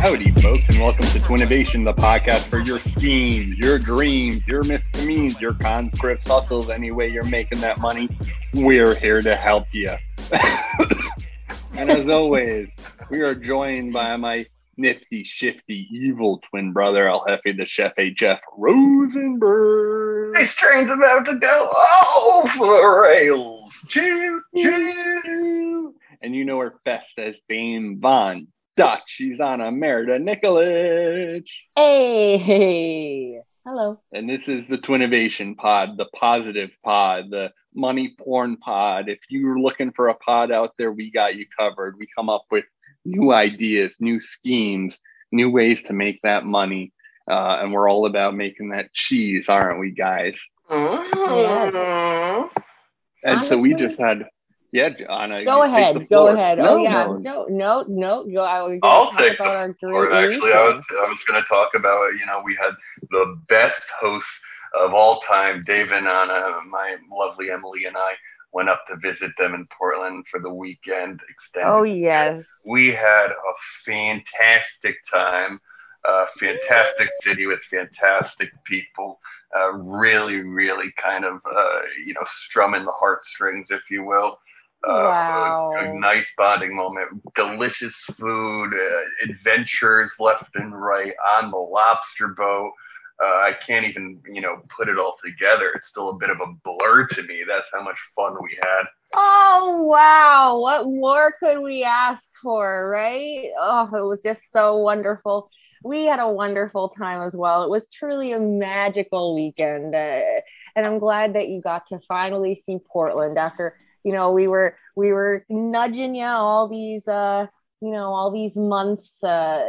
Howdy, folks, and welcome to Twinnovation, the podcast for your schemes, your dreams, your misdemeanors, your conscripts, hustles, any way you're making that money. We're here to help you. and as always, we are joined by my nifty, shifty, evil twin brother, El Jefe, the Chef, A. Jeff Rosenberg. This train's about to go off the rails. Choo choo. And you know her best as Dame Von Dutch. She's on a Merida Nikolic. Hey, hello. And this is the Twinnovation Pod, the positive pod, the money porn pod. If you're looking for a pod out there, we got you covered. We come up with new ideas, new schemes, new ways to make that money. Uh, and we're all about making that cheese, aren't we, guys? Mm-hmm. And so we just had, yeah, Ana. Go you take ahead. Go ahead. No, oh yeah. no. No, no, no. Go. I was I'll talk take about our the floor. Actually, I was. I was going to talk about you know we had the best hosts of all time, Dave and Ana, my lovely Emily and I went up to visit them in Portland for the weekend. Extended. Oh yes. We had a fantastic time. Uh, fantastic city with fantastic people. Uh, really, really kind of uh, you know strumming the heartstrings, if you will. Uh, Wow. a, a nice bonding moment. Delicious food, uh, adventures left and right on the lobster boat. Uh, I can't even, you know, put it all together. It's still a bit of a blur to me. That's how much fun we had. Oh wow. What more could we ask for, right? Oh, it was just so wonderful. We had a wonderful time as well. It was truly a magical weekend, uh, and I'm glad that you got to finally see Portland after you know we were we were nudging you all these uh you know all these months uh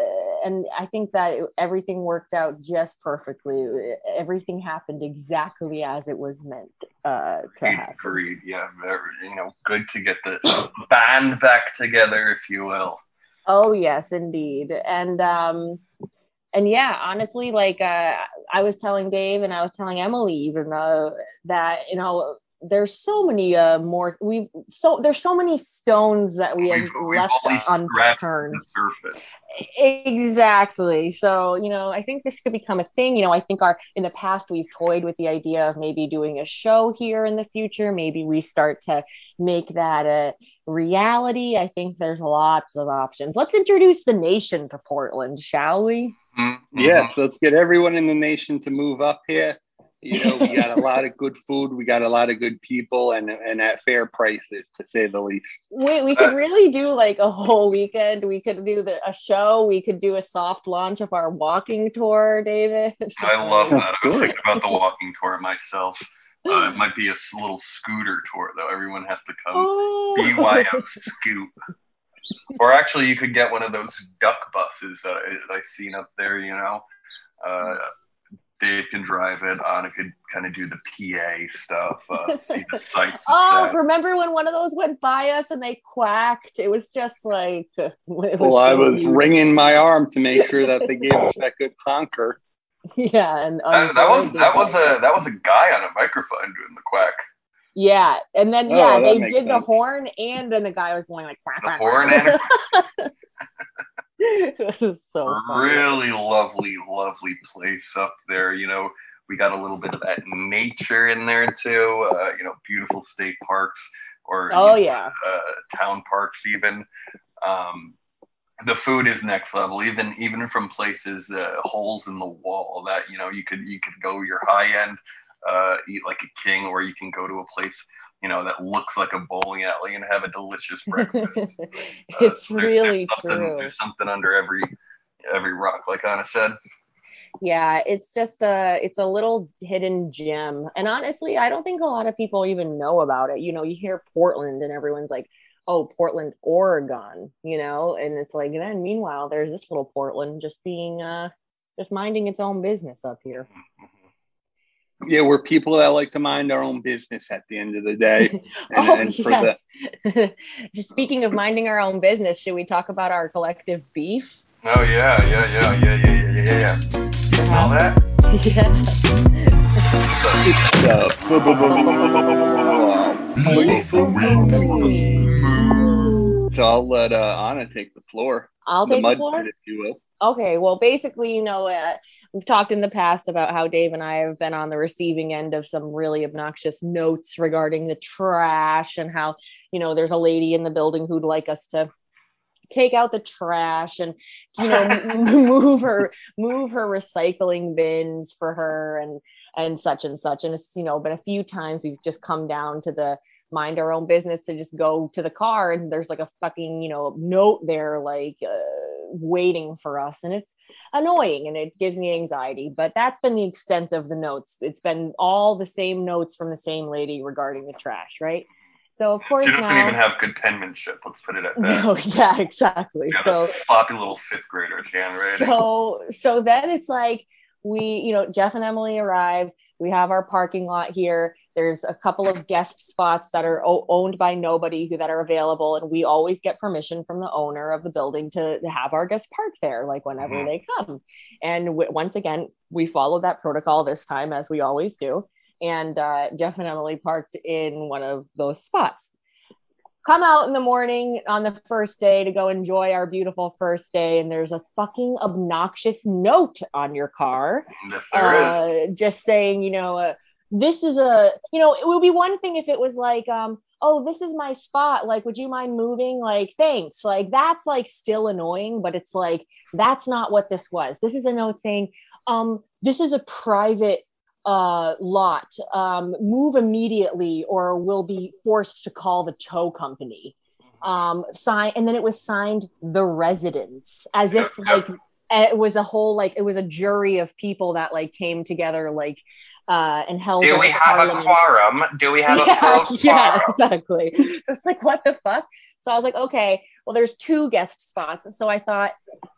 and i think that everything worked out just perfectly everything happened exactly as it was meant uh to Agreed, happen agreed. Yeah, you know, good to get the band back together, if you will. Oh yes, indeed. And um and yeah, honestly, like uh I was telling Dave and I was telling Emily even though that, you know, there's so many uh more we so there's so many stones that we have We've, we've left only unturned. the surface. Exactly. So, you know, I think this could become a thing. You know, I think our in the past we've toyed with the idea of maybe doing a show here in the future. Maybe we start to make that a reality. I think there's lots of options. Let's introduce the nation to Portland, shall we? Mhm. Yes, let's get everyone in the nation to move up here. You know, we got a lot of good food, we got a lot of good people, and and at fair prices, to say the least. We, we could really do like a whole weekend. We could do the, a show. We could do a soft launch of our walking tour, David. I love that. I was thinking about the walking tour myself. Uh, it might be a little scooter tour, though. Everyone has to come Oh. BYO scoot. Or actually, you could get one of those duck buses that I, that I seen up there. You know, uh, Dave can drive it. Ana could kind of do the PA stuff, uh, see the sights. Oh, set. remember when one of those went by us and they quacked? It was just like it was Well, I was beautiful. wringing my arm to make sure that they gave us that good honker. Yeah, and That, that was that was a that was a guy on a microphone doing the quack. yeah, and then Oh, yeah, that they makes did the horn, and then the guy was going like quack The quack. horn quack. and it was so really lovely, lovely place up there. You know, we got a little bit of that nature in there too. Uh, you know, beautiful state parks or Oh you know, yeah, uh, town parks even. Um, the food is next level, even even from places uh, holes in the wall that you know you could you could go your high end, uh, eat like a king, or you can go to a place you know that looks like a bowling alley and have a delicious breakfast. Uh, it's so there's- really there's something, true. There's something under every every rock, like Ana said. Yeah, it's just a it's a little hidden gem. And honestly, I don't think a lot of people even know about it. You know, you hear Portland and everyone's like, "Oh, Portland, Oregon," you know, and it's like then meanwhile there's this little Portland just being uh just minding its own business up here. Yeah, we're people that like to mind our own business at the end of the day. And, oh and for yes. Just speaking of minding our own business, should we talk about our collective beef? Oh yeah, yeah, yeah, yeah, yeah, yeah, yeah, yeah. Smell that? yeah. the, so I'll let uh, Ana take the floor. I'll the take the floor. pit, if you will. Okay, well, basically, you know, uh, we've talked in the past about how Dave and I have been on the receiving end of some really obnoxious notes regarding the trash and how, you know, there's a lady in the building who'd like us to take out the trash and you know move her move her recycling bins for her and and such and such and it's you know been a few times we've just come down to the mind our own business to just go to the car and there's like a fucking you know note there like uh, waiting for us and it's annoying and it gives me anxiety but that's been the extent of the notes it's been all the same notes from the same lady regarding the trash right so of course She doesn't now even have good penmanship. Let's put it at that. no yeah exactly so a sloppy little fifth grader's handwriting. so so then it's like we you know jeff and emily arrived we have our parking lot here there's a couple of guest spots that are owned by nobody who that are available and we always get permission from the owner of the building to have our guests park there like whenever Mhm. they come and w- once again we followed that protocol this time as we always do and uh, jeff and emily parked in one of those spots come out in the morning on the first day to go enjoy our beautiful first day and there's a fucking obnoxious note on your car yes, there is. uh, just saying you know uh, this is a you know it would be one thing if it was like um oh this is my spot. Like would you mind moving? Like thanks. Like that's like still annoying but it's like that's not what this was. This is a note saying um this is a private uh lot. Um move immediately or we'll be forced to call the tow company. Um sign and then it was signed the residents as if like it was a whole like it was a jury of people that like came together like uh and held Do we a have a quorum? Do we have a yeah, full yeah, exactly. So it's like, what the fuck? So I was like, okay, well, there's two guest spots. So I thought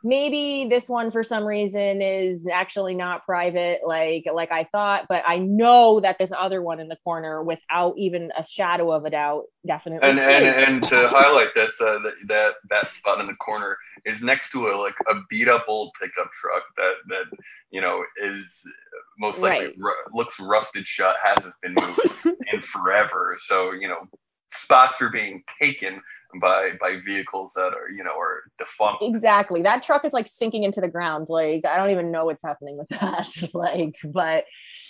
maybe this one for some reason is actually not private, like like I thought, but I know that this other one in the corner, without even a shadow of a doubt, definitely. And and is. and to highlight this, uh, that that that spot in the corner is next to a like a beat up old pickup truck that that you know is most likely Right. ru- looks rusted shut, hasn't been moved in forever. So you know, spots are being taken by by vehicles that are you know are defunct. exactly. That truck is like sinking into the ground. Like i don't even know what's happening with that. Like but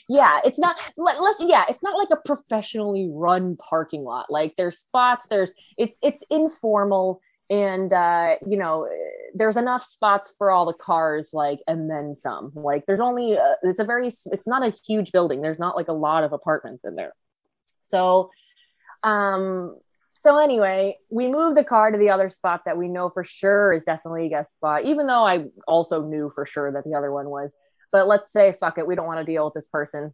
yeah it's not let, let's yeah it's not like a professionally run parking lot. Like there's spots there's it's it's informal and uh you know there's enough spots for all the cars like and then some. Like there's only uh, it's a very it's not a huge building. There's not like a lot of apartments in there. So um so anyway, we moved the car to the other spot that we know for sure is definitely a guest spot, even though I also knew for sure that the other one was. But let's say, fuck it, we don't want to deal with this person.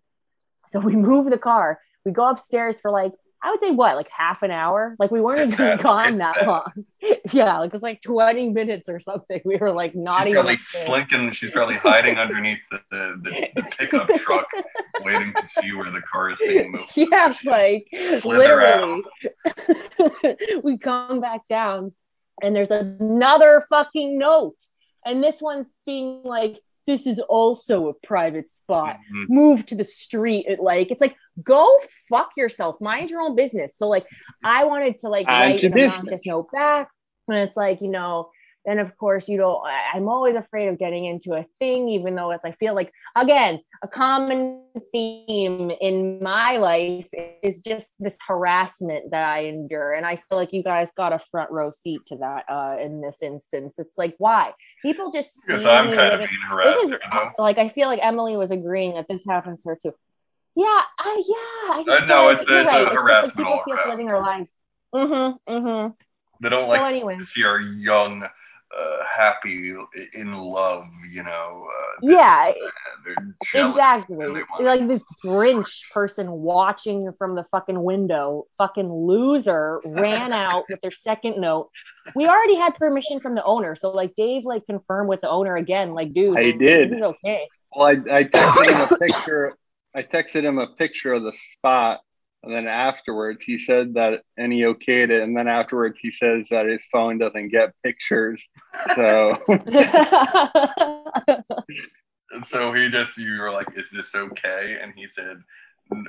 So we move the car. We go upstairs for like, I would say what, like half an hour? Like we weren't even gone that long. yeah, like it was like 20 minutes or something. We were like not She's even probably upstairs. slinking. She's probably hiding underneath the, the, the, the pickup truck, waiting to see where the car is being moved. yeah, She like literally. we come back down and there's another fucking note. And this one's being like, this is also a private spot. Mhm. Move to the street. It like it's like go fuck yourself. Mind your own business. So like I wanted to like write an obnoxious note back. And it's like, you know, then of course you don't I- i'm always afraid of getting into a thing even though it's i feel like again a common theme in my life is just this harassment that i endure. And i feel like you guys got a front row seat to that uh in this instance. It's like why? People just Because I'm kind of being harassed. is like i feel like emily was agreeing that this happens to her too. Yeah uh, yeah i just Uh, no, it's- it's a right. just like harassment people see us living our lives. Mm-hmm mm-hmm. They don't so like anyway. see our young, uh, happy, in love. You know. Uh, yeah exactly and they want- like this grinch person watching from the fucking window fucking loser ran out with their second note we already had permission from the owner so like dave like confirmed with the owner again like dude I did. this is okay Well, I, I texted him a picture. I texted him a picture of the spot, and then afterwards he said that and he okayed it, and then afterwards he says that his phone doesn't get pictures. So So he just, you were like, is this okay? And he said,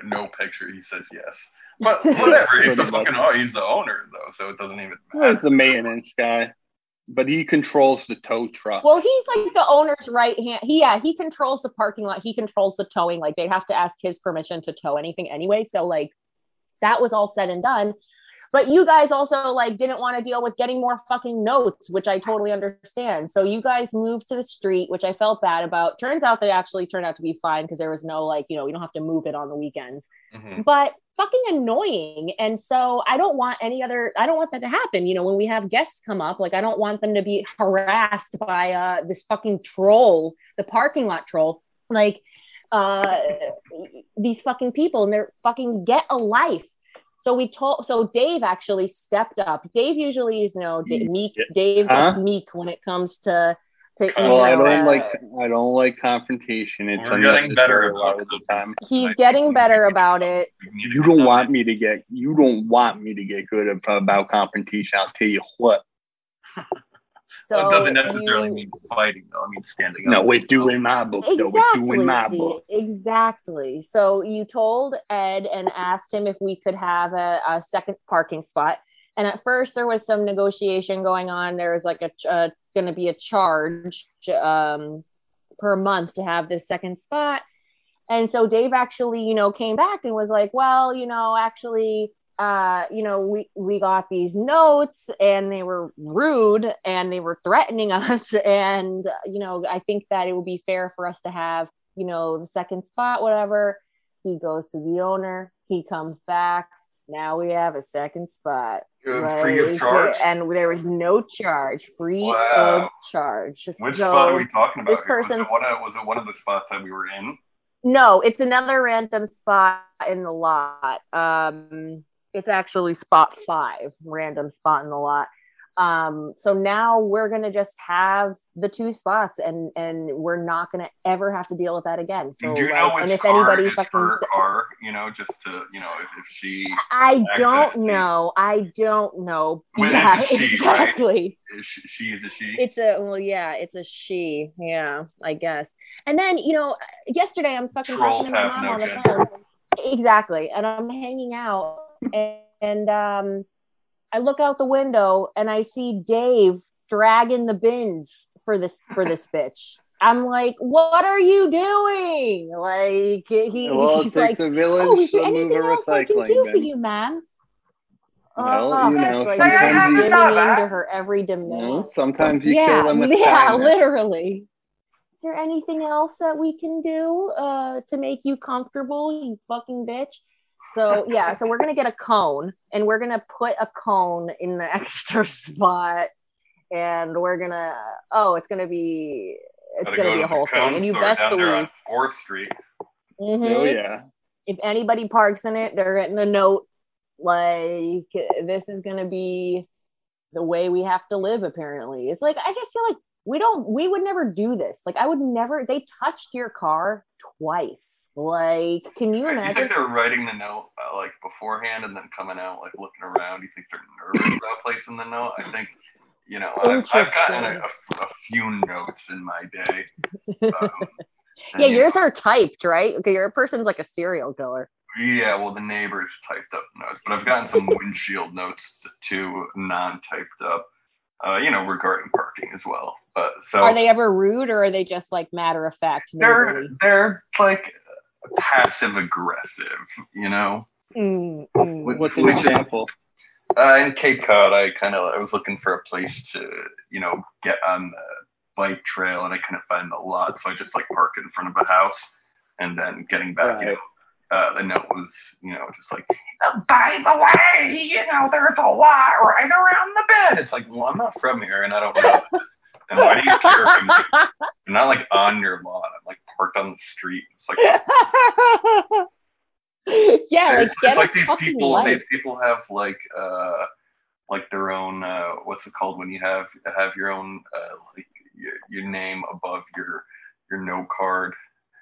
no picture. He says yes. But whatever. he's the fucking, oh, he's the owner though. So it doesn't even matter. he's matter. the maintenance guy, but he controls the tow truck. well, he's like the owner's right hand. He yeah, he controls the parking lot. He controls the towing. Like they have to ask his permission to tow anything anyway. So like that was all said and done. But you guys also like didn't want to deal with getting more fucking notes, which I totally understand. So you guys moved to the street, which I felt bad about. Turns out they actually turned out to be fine because there was no like, you know, we don't have to move it on the weekends. Mhm. but fucking annoying. And so I don't want any other, I don't want that to happen. You know, when we have guests come up, like I don't want them to be harassed by uh this fucking troll, the parking lot troll. Like uh these fucking people and they're fucking get a life. So we told so Dave actually stepped up. Dave usually is you know D- hmm. meek. Dave gets Huh? meek when it comes to to Well, well, I don't like I don't like confrontation. It's We're getting better a lot of the time. he's getting better we need to about it. we need to You don't want me to get you don't want me to get good about confrontation. I'll tell you what. So it doesn't necessarily you- mean fighting, though. I mean standing up. No, we're doing my book. though. We're doing my book. Exactly. So you told Ed and asked him if we could have a, a second parking spot. And at first, there was some negotiation going on. There was like a, uh going to be a charge um, per month to have this second spot. And so Dave actually, you know, came back and was like, well, you know, actually, uh, you know, we we got these notes and they were rude and they were threatening us. And you know, I think that it would be fair for us to have, you know, the second spot, whatever. He goes to the owner. He comes back. Now we have a second spot. Uh, free of charge. and there was no charge, free of Wow. charge. Which So- spot are we talking about? this here? Was person- it one of, was it one of the spots that we were in? No, it's another random spot in the lot. Um, it's actually spot five, random spot in the lot. Um, so now we're gonna just have the two spots, and and we're not gonna ever have to deal with that again. So, Do you know which and if anybody fucking, her car? You know, just to you know, if, if she I don't know. I don't know. Well, yeah, she, right? exactly. is she, she is a she. It's a well, yeah, it's a she. Yeah, I guess. And then you know, yesterday I'm fucking Trolls talking to my have mom no on the gender. phone. Exactly, and I'm hanging out, and, and um, I look out the window and I see Dave dragging the bins for this for this bitch. I'm like, what are you doing? Like he, Well, he's like, oh, is there anything else I can recycling do for you, ma'am? Well, Oh, you know, like sometimes giving you- into her every demand sometimes you yeah, kill them with yeah, kindness. literally. Is there anything else that we can do uh, to make you comfortable, you fucking bitch? So yeah, so we're gonna get a cone, and we're gonna put a cone in the extra spot, and we're gonna oh, it's gonna be it's Gotta gonna go be a whole thing, and you store best down believe Fourth Street. Mhm. Oh yeah. if anybody parks in it, they're getting a note like this is gonna be the way we have to live. Apparently, it's like I just feel like we don't, we would never do this. Like I would never. They touched your car twice. Like, can you You imagine? think they're writing the note uh, like beforehand and then coming out like looking around? You think they're nervous about placing the note? I think you know I've, I've gotten a, a- a few notes in my day. Um, and, yeah, you yours know, are typed, right? Okay, your person's like a serial killer. Yeah, well, the neighbors typed up notes, but I've gotten some windshield notes too, non-typed up. Uh, you know, regarding parking as well. But so Are they ever rude or are they just like matter of fact? they're neighborly? they're like passive aggressive. You know, Mm, mm. What's an example? Uh, in Cape Cod, I kind of I was looking for a place to you know get on the bike trail, and I couldn't find the lot, so I just like parked in front of a house, and then getting back, you know, uh, the note was you know just like, "Uh, by the way, you know, there's a lot right around the bend. It's like, well, I'm not from here, and I don't know. And why do you care? if I'm, like, I'm not like on your lawn. I'm like parked on the street. It's like yeah, like it's, it's like these people life. they, people have like uh like their own uh what's it called when you have have your own uh like your, your name above your your note card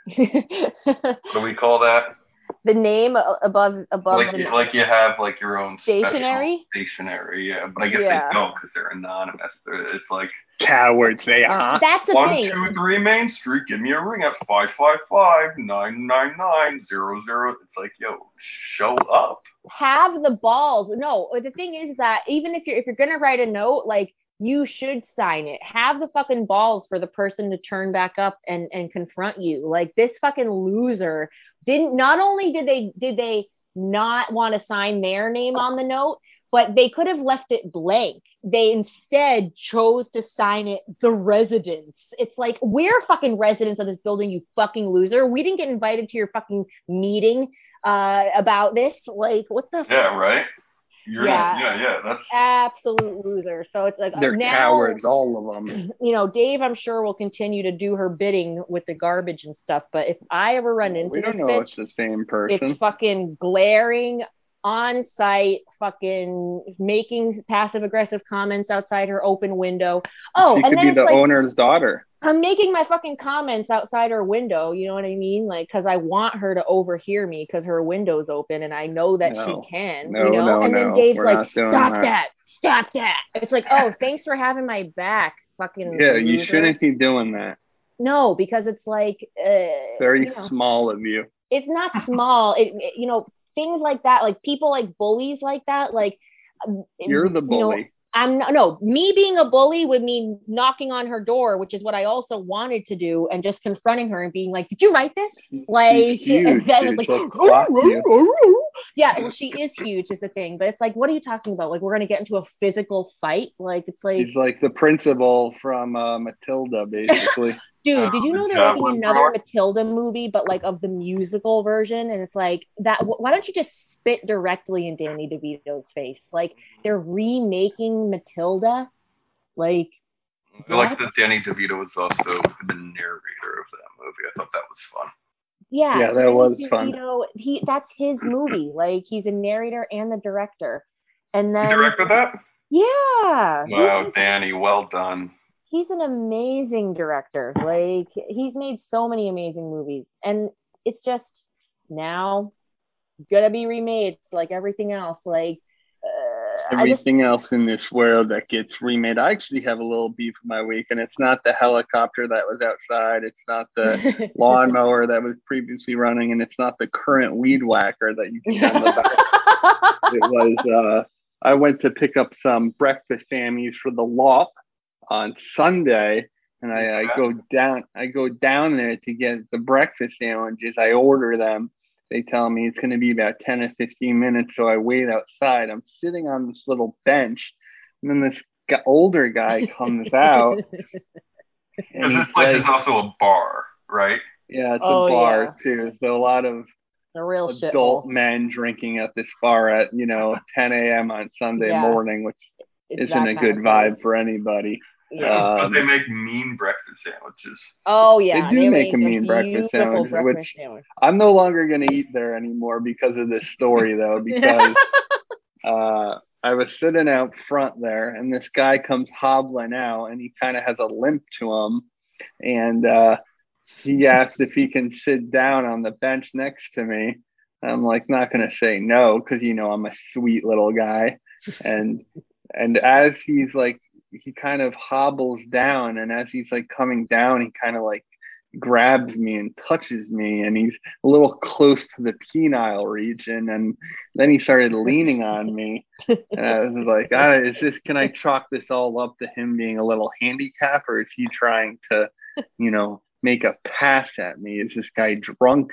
What do we call that? The name above above Like, the you, like you have like your own stationary Stationery? stationery, yeah. But I guess Yeah. they don't because they're anonymous. They're, it's like Cowards they are. that's the one, thing. two, three Main Street. Give me a ring at five five five nine nine nine zero zero. It's like, yo, show up. have the balls. No, the thing is that even if you're if you're gonna write a note, like you should sign it. Have the fucking balls for the person to turn back up and and confront you. Like this fucking loser didn't. Not only did they did they not want to sign their name on the note, but they could have left it blank. They instead chose to sign it the residents. It's like we're fucking residents of this building, you fucking loser. We didn't get invited to your fucking meeting uh about this. Like what the Yeah, right. You're Yeah. yeah, yeah. That's absolute loser. So it's like They're now, cowards, all of them. You know, Dave, I'm sure will continue to do her bidding with the garbage and stuff. But if I ever run into We don't this know it's the same person. it's fucking glaring on site, fucking making passive aggressive comments outside her open window. Oh, she and could then be the like owner's daughter. I'm making my fucking comments outside her window. You know what I mean? Like, because I want her to overhear me because her window's open and I know that No. she can. No, you know? no, and then. Dave's like, "Stop that." that. Stop that!" It's like, "Oh, thanks for having my back, fucking." Yeah, you shouldn't be doing that. No, because it's like uh, Very you know, small of you. it's not small. It, it- you know, things like that, like people like bullies like that, like. um, You're the you know, bully. I'm not, no, me being a bully would mean knocking on her door, which is what I also wanted to do, and just confronting her and being like, "Did you write this?" Like, huge, and then it's like, She'll clock you. yeah, well, she is huge, is the thing, but it's like, what are you talking about? Like, we're gonna get into a physical fight? Like, it's like, He's like the principal from uh, Matilda, basically. dude, did you know they're making another thrower? Matilda movie, but like of the musical version? And it's like that. Why don't you just spit directly in Danny DeVito's face? Like, they're remaking Matilda. Like, I like What? that Danny DeVito was also the narrator of that movie. I thought that was fun. Yeah, Yeah, that Danny was fun. DeVito, He that's his movie. Like he's a narrator and the director. And then You directed that? yeah, he's, Wow, like- Danny, well done. He's an amazing director. Like he's made so many amazing movies, and it's just now gonna be remade like everything else. Like uh, I just Everything else in this world that gets remade. I actually have a little beef with my week, and it's not the helicopter that was outside. It's not the lawnmower that was previously running, and it's not the current weed whacker that you can on the back. it was uh I went to pick up some breakfast sammies for the law on Sunday and I, I go down I go down there to get the breakfast sandwiches. I order them. They tell me it's gonna be about 10 or 15 minutes, so I wait outside. I'm sitting on this little bench, and then this g- older guy comes out. Because this place like- is also a bar, right? yeah, it's Oh, a bar yeah. too. So a lot of a real adult men drinking at this bar at you know 10 a.m. on Sunday Yeah. morning, which It's isn't a good vibe place. for anybody. Yeah. but Um, they make mean breakfast sandwiches. oh yeah, they do make a mean breakfast sandwich, breakfast which- sandwich. I'm no longer going to eat there anymore because of this story, though, because uh, I was sitting out front there, and this guy comes hobbling out, and he kind of has a limp to him, and uh, he asked if he can sit down on the bench next to me. I'm like, not going to say no because you know I'm a sweet little guy, and and as he's like, he kind of hobbles down, and as he's like coming down, he kind of like grabs me and touches me and he's a little close to the penile region and then he started leaning on me. And i was like ah, is this can i chalk this all up to him being a little handicap or is he trying to you know make a pass at me? Is this guy drunk?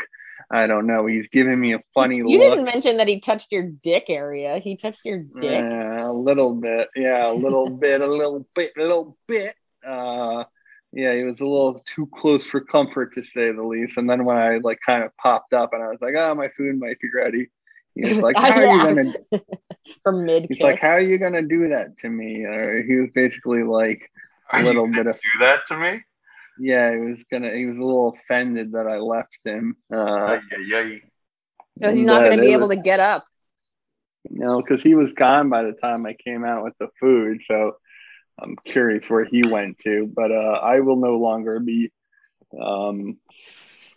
I don't know. He's giving me a funny you look. didn't mention that he touched your dick area. He touched your dick. uh, little bit, yeah, a little bit, a little bit, a little bit. Uh, yeah, he was a little too close for comfort to say the least. And then when I like kind of popped up and I was like, "Oh, my food might be ready," he was like, "How are you Yeah. gonna?" For mid He's like, "How are you gonna do that to me?" Or he was basically like, a little gonna bit of- do that to me. "Yeah, he was gonna." He was a little offended that I left him. Uh, yeah, ay, ay. Because he's not going to be able was- to get up. You know, because he was gone by the time I came out with the food. So I'm curious where he went to. But uh, I will no longer be um,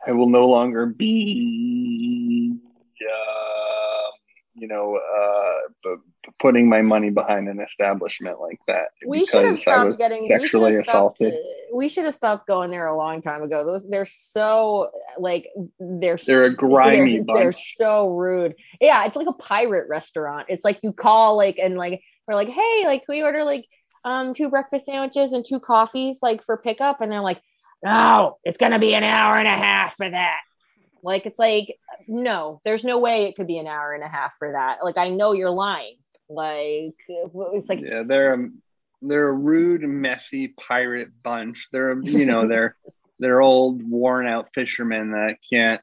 I will no longer be, uh, you know, uh, putting my money behind an establishment like that. We should have because I was stopped getting sexually we have stopped, assaulted. we should have stopped going there a long time ago. Those they're so like they're They're a grimy they're, they're so rude. Yeah, it's like a pirate restaurant. It's like you call like and like we're like, hey, like can we order like um two breakfast sandwiches and two coffees like for pickup? And they're like, no, it's gonna be an hour and a half for that. Like it's like no, there's no way it could be an hour and a half for that. Like I know you're lying. Like it's like yeah, they're a, they're a rude, messy pirate bunch. They're you know they're they're old, worn out fishermen that can't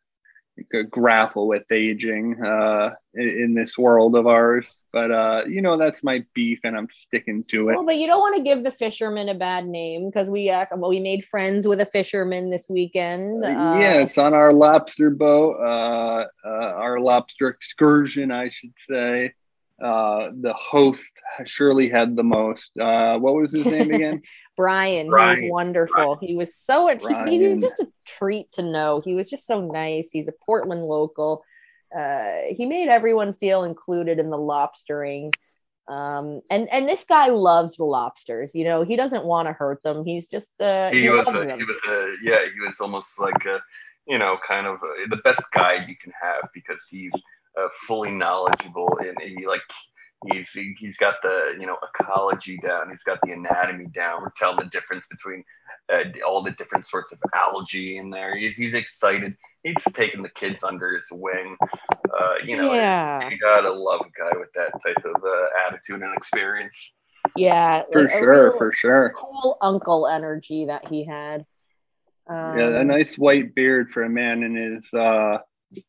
grapple with aging uh, in, in this world of ours. But uh, you know that's my beef, and I'm sticking to it. Well, but you don't want to give the fisherman a bad name because we uh, well, we made friends with a fisherman this weekend. Uh, yes, on our lobster boat, uh, uh, our lobster excursion, I should say. Uh, the host surely had the most. Uh, what was his name again? Brian, he was wonderful. He was so he's, he was just a treat to know. He was just so nice. He's a Portland local. Uh, he made everyone feel included in the lobstering. Um, and and this guy loves the lobsters. You know, he doesn't want to hurt them. He's just uh, he, he was loves a, them. he was a yeah he was almost like a you know kind of a, the best guide you can have because he's uh, fully knowledgeable and he like he's he, he's got the you know ecology down he's got the anatomy down. We're telling the difference between uh, all the different sorts of algae in there. He's, he's excited. He's taking the kids under his wing. Uh, you know yeah, you gotta love a guy with that type of uh, attitude and experience. Yeah, For sure, real for sure. cool uncle energy that he had. Um, Yeah, a nice white beard for a man in his uh,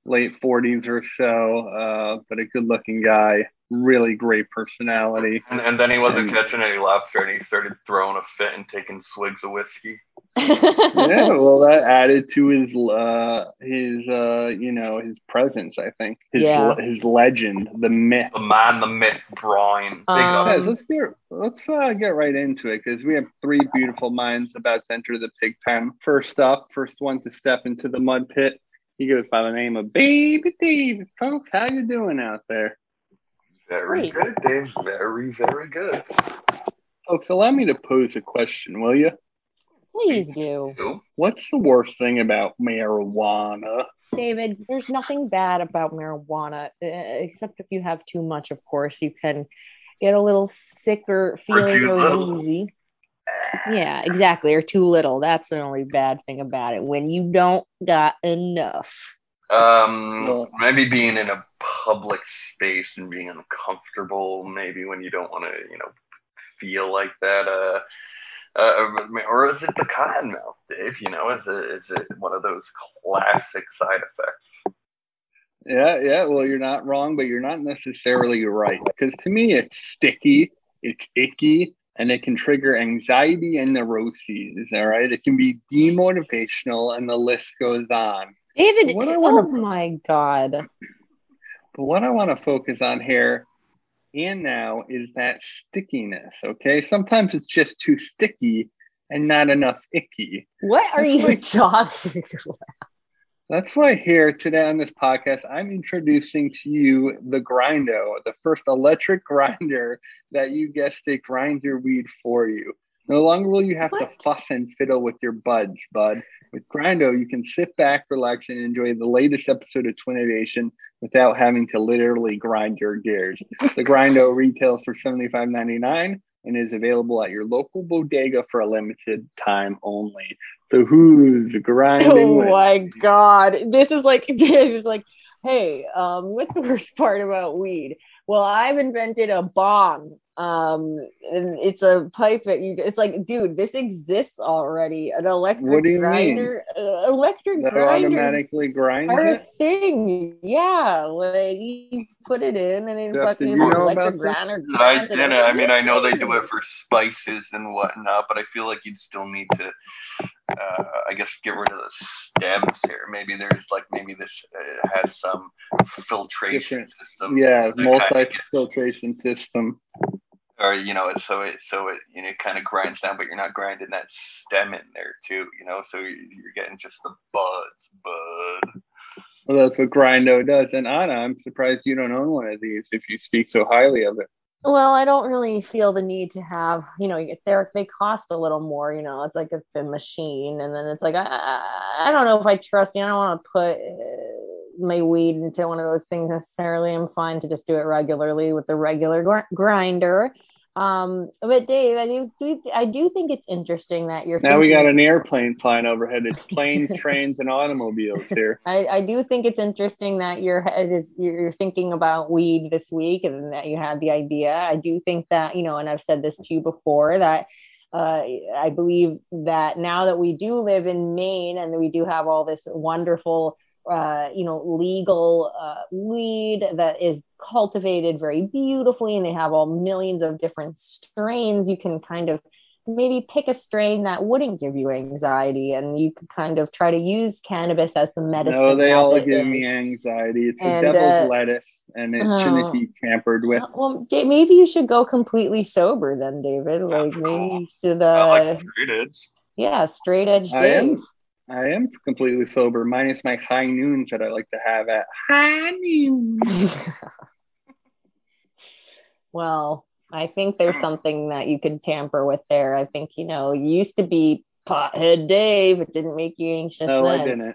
late 40s or so, uh, but a good looking guy. Really great personality. and, and then he wasn't And- catching any lobster and he started throwing a fit and taking swigs of whiskey yeah, well, that added to his uh, his uh, you know his presence. I think his Yeah. his legend, the myth. the man, the myth, Brian. Um, up. Guys, let's get let's uh, get right into it because we have three beautiful minds about to enter the pig pen. First up, first one to step into the mud pit. He goes by the name of Baby Dave. Folks, how you doing out there? Very Great. good, Dave. Very, very good. Folks, allow me to pose a question, will you? Please do. What's the worst thing about marijuana? David, there's nothing bad about marijuana, uh, except if you have too much, of course. You can get a little sick or feeling too or woozy. Yeah, exactly. Or too little. That's the only bad thing about it. When you don't got enough. Um, Well- maybe being in a public space and being uncomfortable. Maybe when you don't want to, you know, feel like that. Uh, uh, or is it the cottonmouth, Dave? You know, is it is it one of those classic side effects? Yeah, yeah. Well, you're not wrong, but you're not necessarily right. Because to me, it's sticky, it's icky, and it can trigger anxiety and neuroses. All right. It can be demotivational, and the list goes on. David, What I oh wanna- my God. But what I want to focus on here and now is that stickiness. Okay. Sometimes it's just too sticky and not enough icky. What are That's you like- talking That's why here today on this podcast, I'm introducing to you the Grindo, the first electric grinder that you guessed it grinds your weed for you. No longer will you have to fuss and fiddle with your buds, bud. With Grindo, you can sit back, relax, and enjoy the latest episode of Twinnovation without having to literally grind your gears. The Grindo retails for $75.99 and is available at your local bodega for a limited time only. So who's grinding? Oh with? my god. This is like Dave's like, hey, um, what's the worst part about weed? Well, I've invented a bomb. Um, and it's a pipe that you it's like, dude, this exists already. An electric What do you mean? grinder. Uh, electric that grinders automatically grinds are a thing. Yeah. Like you put it in and then Jeff, fucking you know electric about grinder. I didn't. I mean, I know they do it for spices and whatnot, but I feel like you'd still need to, uh, I guess, get rid of the stems here. Maybe there's like maybe this uh, has some filtration Different- system. Yeah, multi gets- filtration system. or you know, so it so it you know it kind of grinds down, but you're not grinding that stem in there too, you know. So you're getting just the buds, bud. Well, that's what Grindo does. And Ana, I'm surprised you don't own one of these if you speak so highly of it. Well, I don't really feel the need to have, you know, they're, they cost a little more, you know, it's like a, a machine. And then it's like, I, I don't know if I trust you. I don't want to put uh, my weed into one of those things necessarily. I'm fine to just do it regularly with the regular gr- grinder. Um, but Dave, I do, do, I do think it's interesting that you're. Now thinking, we got an airplane flying overhead. It's planes, trains, and automobiles here. I, I do think it's interesting that your head is you're thinking about weed this week and that you had the idea. I do think that you know, and I've said this to you before that uh, I believe that now that we do live in Maine and we do have all this wonderful uh, you know, legal uh, weed that is cultivated very beautifully, and they have all millions of different strains. You can kind of maybe pick a strain that wouldn't give you anxiety, and you could kind of try to use cannabis as the medicine. No, they all give is. me anxiety. It's and, a devil's uh, lettuce, and it shouldn't be tampered with. Uh, well, maybe you should go completely sober then, David. Like maybe you should. Uh, like straight edge. Yeah, straight edge. I am I am completely sober, minus my high noons that I like to have at high noon. well, I think there's something that you could tamper with there. I think, you know, you used to be pothead Dave. It didn't make you anxious. No, then. I didn't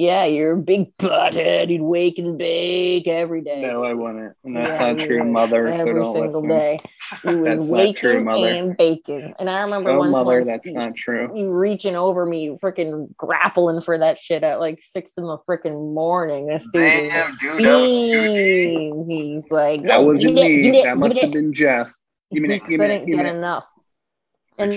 yeah, you're a big butthead. You'd wake and bake every day. No, I wouldn't. And that's yeah, not true, mother. Every so single day. You was waking true, and baking. And I remember oh, once, mother, once that's you, not true. You reaching over me, freaking grappling for that shit at like six in the freaking morning. This dude Damn, dude, He's like, that wasn't me. that must have been Jeff. Give me he couldn't get enough. And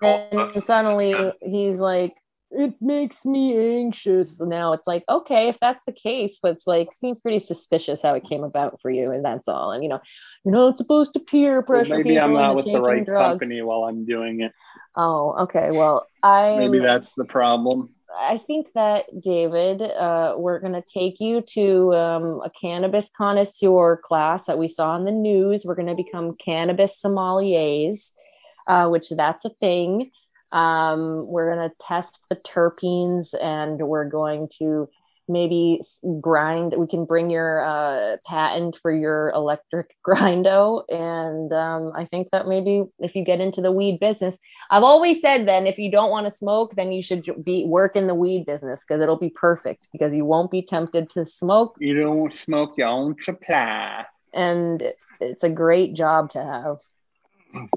then suddenly he's like, it makes me anxious. Now it's like, okay, if that's the case, but it's like seems pretty suspicious how it came about for you, and that's all. And you know, you're not supposed to peer pressure. Well, maybe I'm not with the right drugs. company while I'm doing it. Oh, okay. Well, I maybe that's the problem. I think that David, uh, we're going to take you to um, a cannabis connoisseur class that we saw in the news. We're going to become cannabis sommeliers, uh, which that's a thing. Um, we're going to test the terpenes and we're going to maybe grind. We can bring your uh, patent for your electric grindo. And um, I think that maybe if you get into the weed business, I've always said then if you don't want to smoke, then you should be work in the weed business because it'll be perfect because you won't be tempted to smoke. You don't smoke your own supply. And it's a great job to have.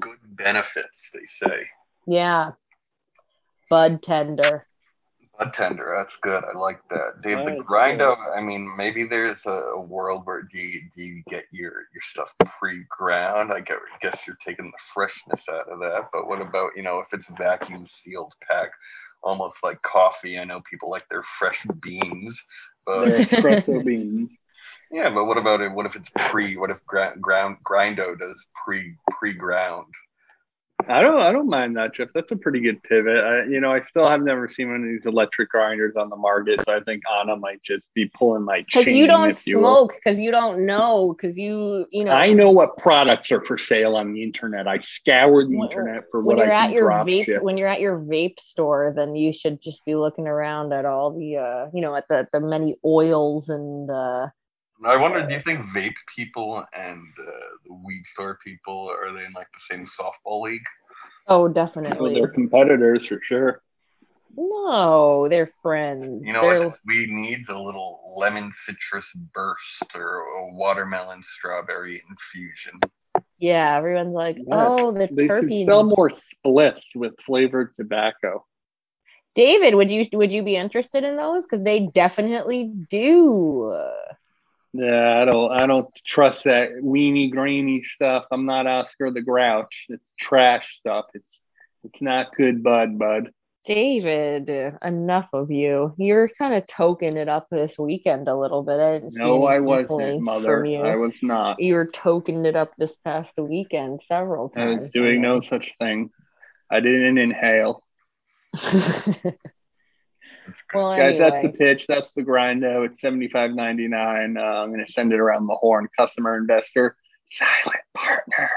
Good benefits, they say. Yeah. Bud tender. Bud tender, that's good. I like that. Dave, the grindo. I mean, maybe there's a, world where do you, do you get your your stuff pre-ground? I guess you're taking the freshness out of that. But what about you know if it's a vacuum sealed pack, almost like coffee? I know people like their fresh beans, but espresso beans. Yeah, but what about it? What if it's pre? What if ground grindo does pre pre ground? I don't. I don't mind that, Jeff. That's a pretty good pivot. I, you know, I still have never seen one of these electric grinders on the market, so I think Ana might just be pulling my because you don't smoke, because you, you, don't know, because you, you know. I know what products are for sale on the internet. I scour the internet for what I can at your vape, ship. When you're at your vape store, then you should just be looking around at all the, uh, you know, at the the many oils and. uh I wonder, do you think vape people and uh, the weed store people are they in like the same softball league? Oh, definitely. Well, they're competitors for sure. No, they're friends. You know they're... what weed needs? A little lemon citrus burst or a watermelon strawberry infusion. Yeah, everyone's like, yeah. "Oh, the they terpenes." sell more spliffs with flavored tobacco. David, would you would you be interested in those? Because they definitely do. Yeah, I don't I don't trust that weenie grainy stuff. I'm not Oscar the Grouch. It's trash stuff. It's it's not good, bud, bud. David, enough of you. You're kind of toking it up this weekend a little bit. I didn't no, I wasn't, mother. I was not. You were toking it up this past weekend several times. I was doing no such thing. I didn't inhale. well, guys, that's the pitch. That's the grindo. It's seventy five ninety nine. Uh, I'm going to send it around the horn. Customer investor, silent partner.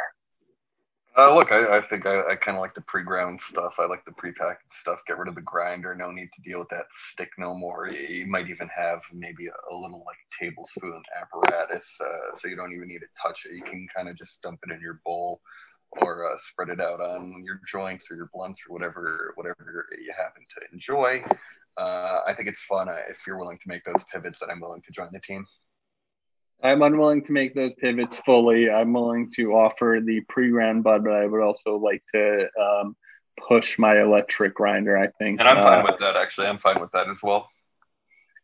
Uh, look, I, I think I, I kind of like the pre-ground stuff. I like the pre-packaged stuff. Get rid of the grinder. No need to deal with that stick no more. You, you might even have maybe a, a little like tablespoon apparatus, uh, so you don't even need to touch it. You can kind of just dump it in your bowl or uh, spread it out on your joints or your blunts or whatever whatever you happen to enjoy. Uh, I think it's fun uh, if you're willing to make those pivots. That I'm willing to join the team. I'm unwilling to make those pivots fully. I'm willing to offer the pre-ground bud, but I would also like to um, push my electric grinder. I think, and I'm fine uh, with that. Actually, I'm fine with that as well.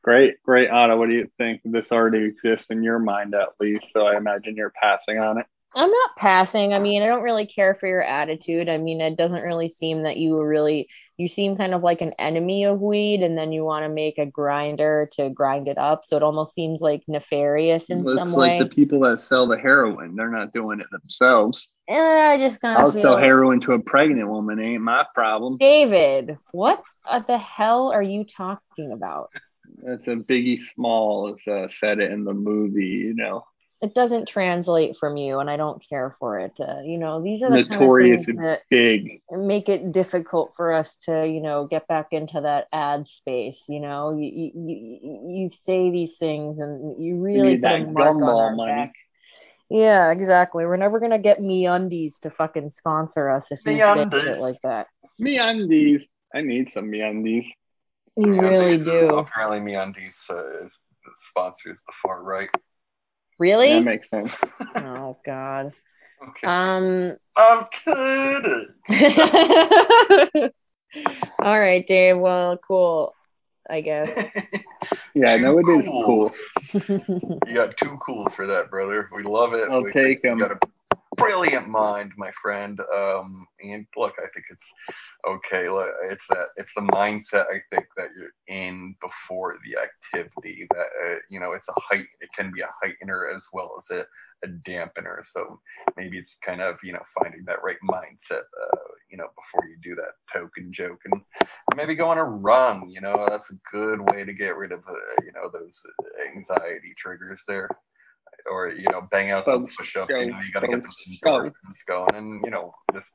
Great, great, Ana. What do you think? This already exists in your mind, at least, so I imagine you're passing on it. I'm not passing. I mean, I don't really care for your attitude. I mean, it doesn't really seem that you really you seem kind of like an enemy of weed and then you want to make a grinder to grind it up. So it almost seems like nefarious in well, some it's way. like the people that sell the heroin. They're not doing it themselves. And I just kind of I'll sell heroin to a pregnant woman. Ain't my problem. David, what the hell are you talking about? That's a Biggie Smalls uh, said it in the movie, you know it doesn't translate from you and i don't care for it uh, you know these are the notorious kind of that big. make it difficult for us to you know get back into that ad space you know you you, you, you say these things and you really put that gumball money. back. yeah exactly. We're never gonna get MeUndies to fucking sponsor us if we say shit like that. MeUndies i need some MeUndies you really do. apparently MeUndies uh, sponsors the far right Really? That makes sense. oh God. Okay. Um. I'm kidding. All right, Dave. Well, cool. I guess. yeah, no, it is cool. you got two cools for that, brother. We love it. I'll we take them. Brilliant mind, my friend. Um, and look, I think it's okay. It's that it's the mindset I think that you're in before the activity. That uh, you know, it's a height. It can be a heightener as well as a, a dampener. So maybe it's kind of you know finding that right mindset. Uh, you know, before you do that token joke and maybe go on a run. You know, that's a good way to get rid of uh, you know those anxiety triggers there or you know bang out some push-ups. You know, you got to get those endorphins going, and you know this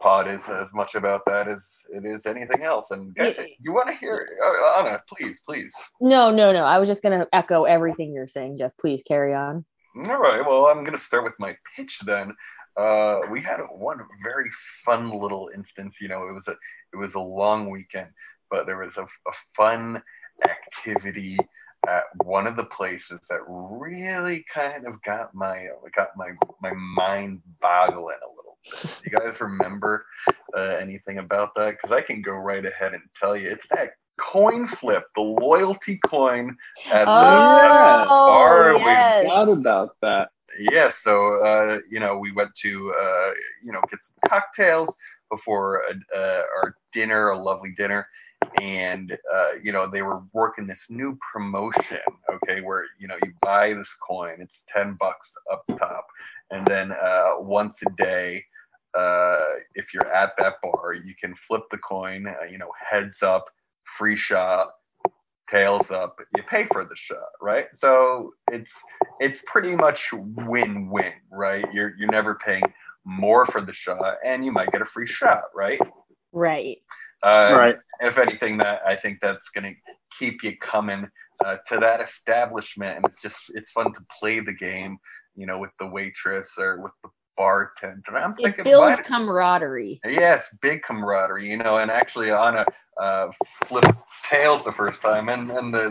pod is as much about that as it is anything else. And guys, yeah. you want to hear uh, Ana? Please, please. No, no, no. I was just going to echo everything you're saying, Jeff. Please carry on. All right. Well, I'm going to start with my pitch then. Uh, we had one very fun little instance. You know, it was a it was a long weekend, but there was a, a fun activity at one of the places that really kind of got my got my my mind boggling a little bit. You guys remember uh, anything about that? Because I can go right ahead and tell you, it's that coin flip, the loyalty coin at oh, the bar. Yes. We forgot about that. Yeah, so uh, you know, we went to uh, you know get some cocktails before uh, our dinner, a lovely dinner, and uh, you know they were working this new promotion okay where you know you buy this coin it's 10 bucks up top and then uh, once a day uh, if you're at that bar you can flip the coin uh, you know heads up free shot tails up you pay for the shot right? So it's it's pretty much win-win right? You're you're never paying more for the shot and you might get a free shot right? Right uh, right. If anything, that I think that's going to keep you coming uh, to that establishment, and it's just it's fun to play the game, you know, with the waitress or with the bartender. I'm thinking, it builds camaraderie. Yes, big camaraderie, you know. And actually, on a uh, flip tails the first time, and and the,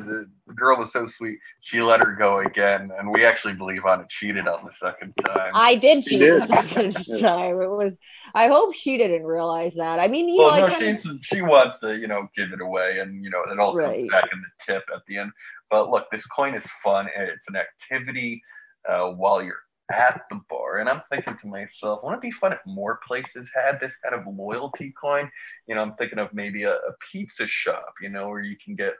the girl was so sweet, she let her go again, and we actually believe Ana cheated on the second time. I did cheat did. the second time. It was. I hope she didn't realize that. I mean, you well, know, no, she's of... she wants to, you know, give it away, and you know, it all right. comes back in the tip at the end. But look, this coin is fun. It's an activity uh, while you're at the bar. And I'm thinking to myself, wouldn't it be fun if more places had this kind of loyalty coin? You know, I'm thinking of maybe a, a pizza shop, you know, where you can get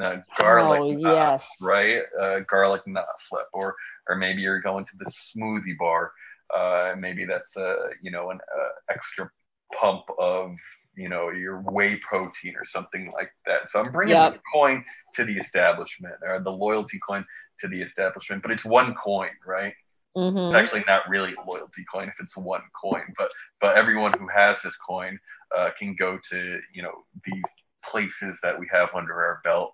uh, garlic oh, knot, yes. right? Uh, garlic nut flip, or or maybe you're going to the smoothie bar. Uh, maybe that's a you know an uh, extra pump of you know your whey protein or something like that. So I'm bringing yep. the coin to the establishment or the loyalty coin to the establishment, but it's one coin, right? Mhm. It's actually not really a loyalty coin if it's one coin, but but everyone who has this coin uh, can go to you know these places that we have under our belt.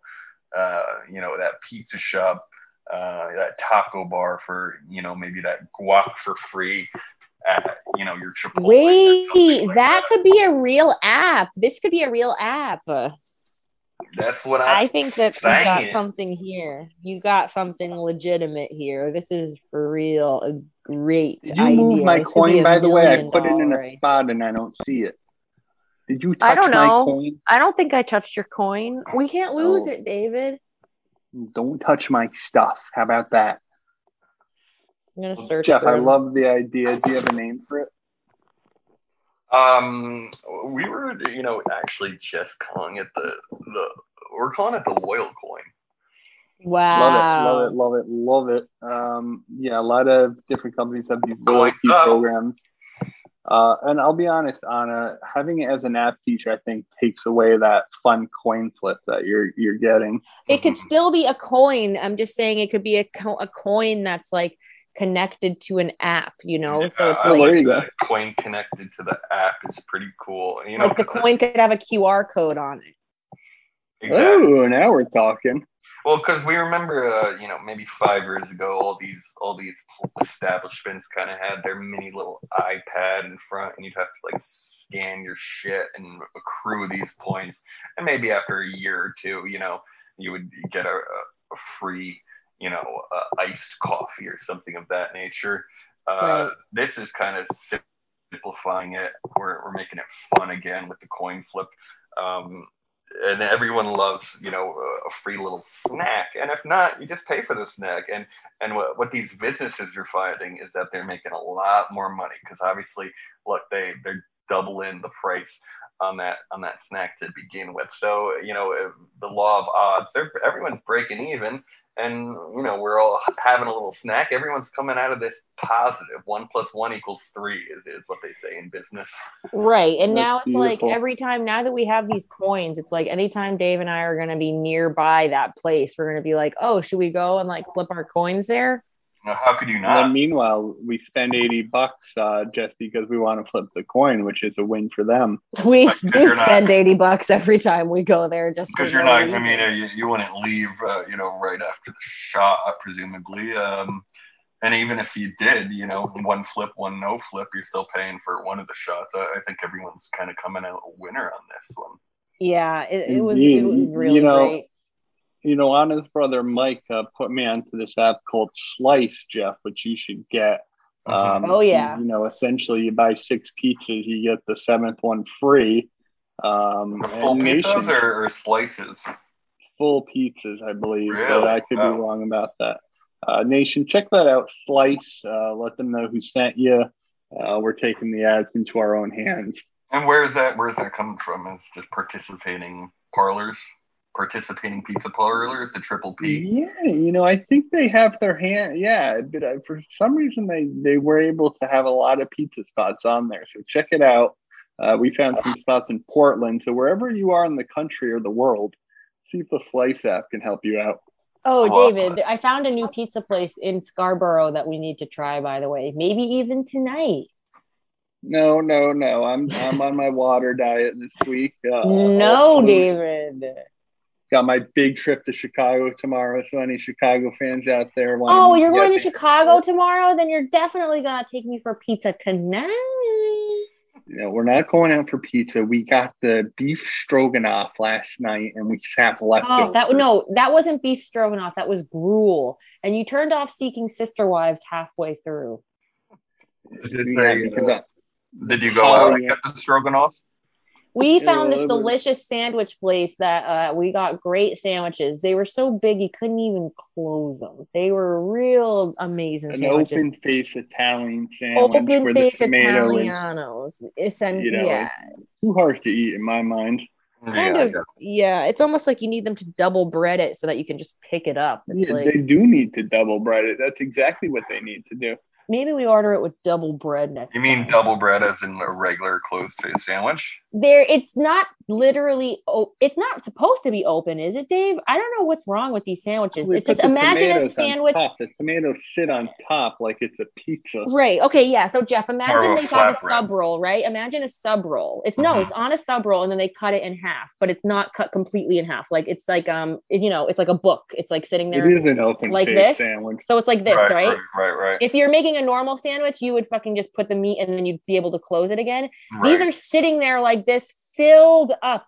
Uh, you know that pizza shop, uh, that taco bar for you know maybe that guac for free. At, you know your Chipotle. Wait, like that could be a real app. This could be a real app. That's what I, I think that you got something here. You got something legitimate here. This is for real a great Did you idea. move my This coin, by the way? I put it in a idea. spot and I don't see it. Did you touch I don't my know. coin? I don't think I touched your coin. We can't oh. lose Oh. it, David. Don't touch my stuff. How about that? I'm gonna search. Jeff, for I love the idea. Do you have a name for it? Um, we were, you know, actually just calling it the the we're calling it the loyal coin. Wow. Love it, love it, love it, love it. Um, yeah, a lot of different companies have these loyalty up. programs. Uh, and I'll be honest, Ana, having it as an app feature, I think takes away that fun coin flip that you're you're getting. It could still be a coin. I'm just saying it could be a, co- a coin that's like connected to an app, you know? So it's I like, there you the. Coin connected to the app is pretty cool. You know, like the coin could have a QR code on it. exactly. Oh, now we're talking. Well, because we remember, uh, you know, maybe five years ago, all these all these establishments kind of had their mini little iPad in front, and you'd have to like scan your shit and accrue these points. And maybe after a year or two, you know, you would get a, a free, you know, uh, iced coffee or something of that nature. Uh, Right. This is kind of simplifying it. We're we're making it fun again with the coin flip. Um, and everyone loves you know a free little snack and if not you just pay for the snack and and what, what these businesses are finding is that they're making a lot more money because obviously look they they're doubling the price on that on that snack to begin with so you know the law of odds they're everyone's breaking even and you know we're all having a little snack everyone's coming out of this positive one plus one equals three is, is what they say in business Right. And now it's like every time now that we have these coins, it's like anytime Dave and I are going to be nearby that place, we're going to be like, oh, should we go and like flip our coins there? You know, how could you And not then meanwhile, we spend 80 bucks uh, just because we want to flip the coin, which is a win for them. We Because do you're not- spend 80 bucks every time we go there just because you're no not. I mean, uh, you, you wouldn't leave, uh, you know, right after the shot, presumably. Um, and even if you did, you know, one flip, one no flip, you're still paying for one of the shots. I, I think everyone's kind of coming out a winner on this one. yeah, it, it was it was You really know, great. You know, Ana's brother Mike uh, put me onto this app called Slice, Jeff, which you should get. Um, Oh, yeah. You know, essentially, you buy six pizzas, you get the seventh one free. Um, The full and pizzas or, or slices? full pizzas, I believe, but I could Wow. be wrong about that. Uh, Nation, check that out. Slice, uh, let them know who sent you. Uh, we're taking the ads into our own hands. And where is that? Where is that coming from? Is just participating parlors, participating pizza parlors, the Triple P. Yeah, you know, I think they have their hand. Yeah, but uh, for some reason they they were able to have a lot of pizza spots on there. So check it out. Uh, we found some spots in Portland. So wherever you are in the country or the world, see if the Slice app can help you out. Oh, Well, David, I found a new pizza place in Scarborough that we need to try, by the way. Maybe even tonight. No, no, no. I'm I'm on my water diet this week. Uh, no, hopefully- David. Got my big trip to Chicago tomorrow. So any Chicago fans out there? want Oh, to you're going to me- Chicago tomorrow? Then you're definitely going to take me for pizza tonight. You know, we're not going out for pizza. We got the beef stroganoff last night, and we just have left. Oh, that no, that wasn't beef stroganoff. That was gruel. And you turned off Seeking Sister Wives halfway through. Is this Yeah, a, because I- Did you go Oh, out and yeah. get the stroganoff? We found this little bit. delicious sandwich place that uh, we got great sandwiches. They were so big you couldn't even close them. They were real amazing an sandwiches. open face Italian sandwich Open where face the tomato is Italianos. Essentially, you know, yeah. too harsh to eat in my mind. Kind of, yeah. It's almost like you need them to double bread it so that you can just pick it up. It's Yeah, like they do need to double bread it. That's exactly what they need to do. maybe we order it with double bread next. You mean time. double bread as in a regular closed face sandwich? There it's not literally oh it's not supposed to be open is it dave i don't know what's wrong with these sandwiches We it's just imagine a sandwich top. The tomatoes sit on top like it's a pizza. right okay yeah so jeff imagine a they have a sub roll right imagine a sub roll it's no Mhm. it's on a sub roll and then they cut it in half but it's not cut completely in half like it's like um you know it's like a book it's like sitting there It is an open like this? sandwich. so it's like this right, right, right, right, right. if you're making a normal sandwich you would fucking just put the meat and then you'd be able to close it again right. these are sitting there like this filled up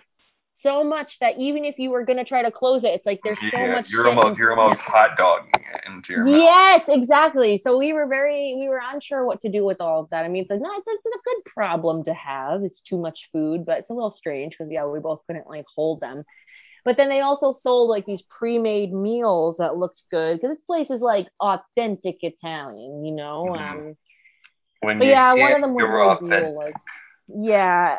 so much that even if you were going to try to close it it's like there's so Yeah, much You're almost you're almost hot dogging it into your mouth. yes exactly so we were very we were unsure what to do with all of that i mean it's like no it's, it's a good problem to have it's too much food but it's a little strange because yeah we both couldn't like hold them but then they also sold like these pre-made meals that looked good because this place is like authentic italian you know Mhm. um When but you yeah, one of them was. Like, yeah,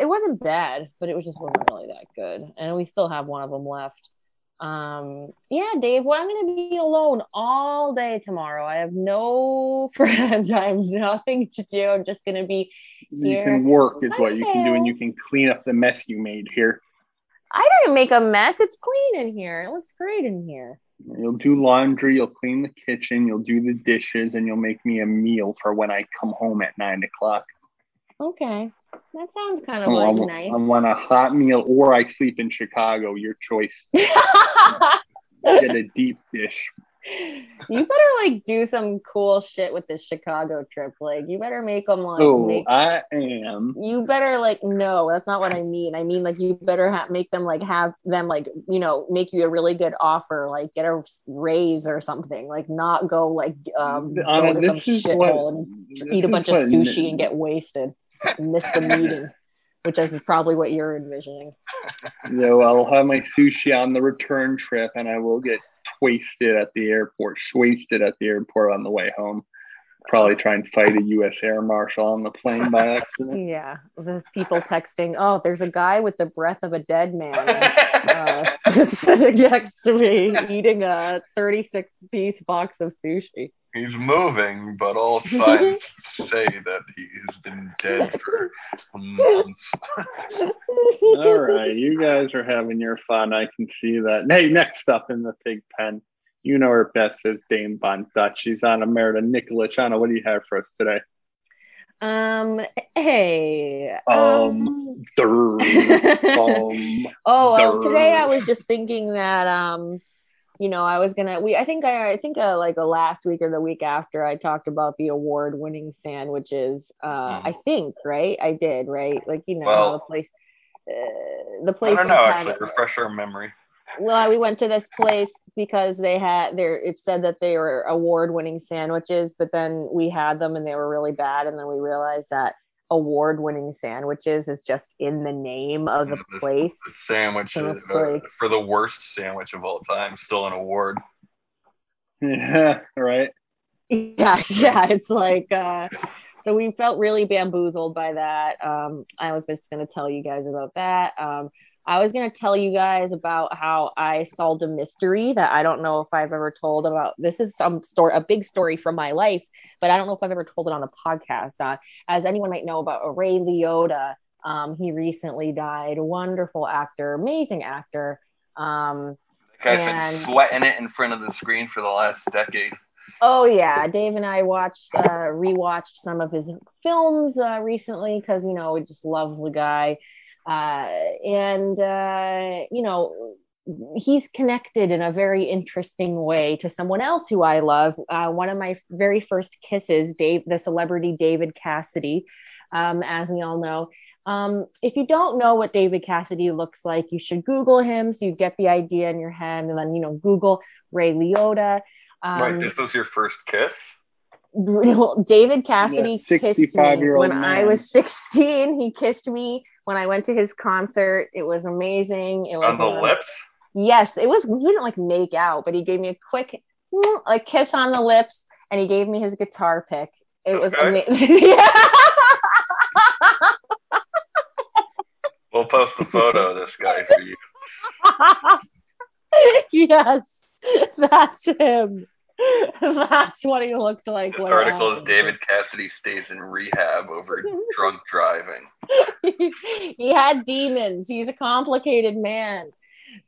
it wasn't bad, but it was just wasn't really that good. And we still have one of them left. Um, yeah, Dave. Well, I'm gonna be alone all day tomorrow. I have no friends. I have nothing to do. I'm just gonna be. You can work is what you can do, and you can clean up the mess you made here. I didn't make a mess. It's clean in here. It looks great in here. You'll do laundry, you'll clean the kitchen, you'll do the dishes, and you'll make me a meal for when I come home at nine o'clock. Okay, that sounds kind of Oh, like nice. I want a hot meal, or I sleep in Chicago. Your choice. Get a deep dish. you better like do some cool shit with this Chicago trip. Like you better make them like Oh, make, I am. you better like no, that's not what I mean. I mean like you better ha- make them like have them like you know make you a really good offer, like get a raise or something. Like not go like um Ana, go to some this is what. shithole and eat a bunch of sushi and get wasted, miss the meeting, which is probably what you're envisioning. You know, I'll have my sushi on the return trip, and I will get wasted at the airport, wasted at the airport on the way home. Probably try and fight a U.S. Air Marshal on the plane by accident. Yeah, there's people texting. Oh, there's a guy with the breath of a dead man. uh, sitting next to me eating a 36 piece box of sushi. He's moving, but all signs say that he has been dead for months. All right, you guys are having your fun. I can see that. Hey, next up in the pig pen, you know her best as Dame Von Dutch. She's on Emerita Nikolic. Ana, what do you have for us today? Um, hey. Um, Durr. um, oh, well, today I was just thinking that, um, you know, I was gonna. We, I think, I, I think, uh, like a last week or the week after, I talked about the award-winning sandwiches. Uh, Mhm. I think, right? I did, right? Like, you know, Well, the place, uh, the I place. don't know. Actually, refresh our memory. well we went to this place because they had there it said that they were award winning sandwiches but then we had them and they were really bad and then we realized that award winning sandwiches is just in the name of the Yeah, this- place The sandwich So is, it's uh, like- for the worst sandwich of all time. Still an award. yeah, right. yes yeah it's like uh so we felt really bamboozled by that um i was just going to tell you guys about that um i was going to tell you guys about how i solved a mystery that i don't know if i've ever told about. This is some story a big story from my life but i don't know if i've ever told it on a podcast. Uh, as anyone might know about ray liotta um he recently died. Wonderful actor amazing actor. Um That guy's And- been sweating it in front of the screen for the last decade. Oh yeah, Dave and I watched uh rewatched some of his films uh recently because you know we just love the guy. Uh and uh you know he's connected in a very interesting way to someone else who I love. Uh one of my very first kisses, Dave the celebrity David Cassidy, um as we all know. Um, if you don't know what David Cassidy looks like, you should Google him so you get the idea in your head, and then you know Google Ray Liotta. Um, right. This was your first kiss. Well, David Cassidy Yeah, kissed me 65-year-old when I was 16. He kissed me when I went to his concert. It was amazing. It was On the uh, lips. Yes, it was. We didn't like make out, but he gave me a quick a kiss on the lips, and he gave me his guitar pick. It was amazing. yeah. We'll post the photo of this guy for you. yes, that's him. That's what he looked like. This article is. David Cassidy stays in rehab over drunk driving. he had demons. He's a complicated man.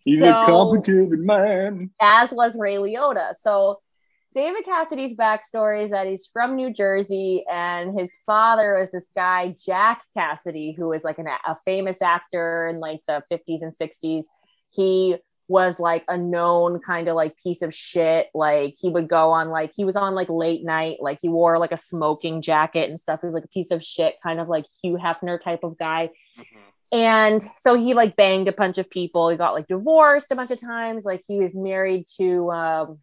He's So- a complicated man. as was Ray Liotta. So David Cassidy's backstory is that he's from New Jersey, and his father was this guy Jack Cassidy, who was like an, a famous actor in like the 50s and 60s. He was like a known kind of like piece of shit. Like he would go on like he was on like late night, like he wore like a smoking jacket and stuff. He was like a piece of shit, kind of like Hugh Hefner type of guy. And so he like banged a bunch of people. He got like divorced a bunch of times. Like he was married to um,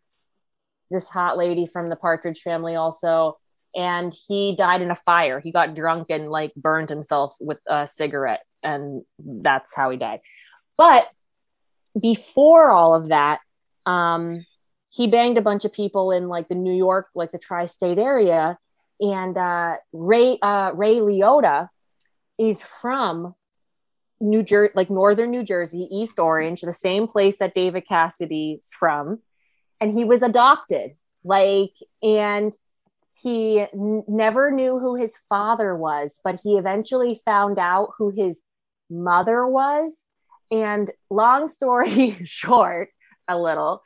this hot lady from the partridge family also. And he died in a fire. He got drunk and like burned himself with a cigarette. And that's how he died. But before all of that um he banged a bunch of people in like the new york like the tri-state area and uh ray uh ray liotta is from New Jersey, like northern New Jersey, East Orange, the same place that David Cassidy's from. And he was adopted. Like, and he n- never knew who his father was, but he eventually found out who his mother was. And long story short, a little,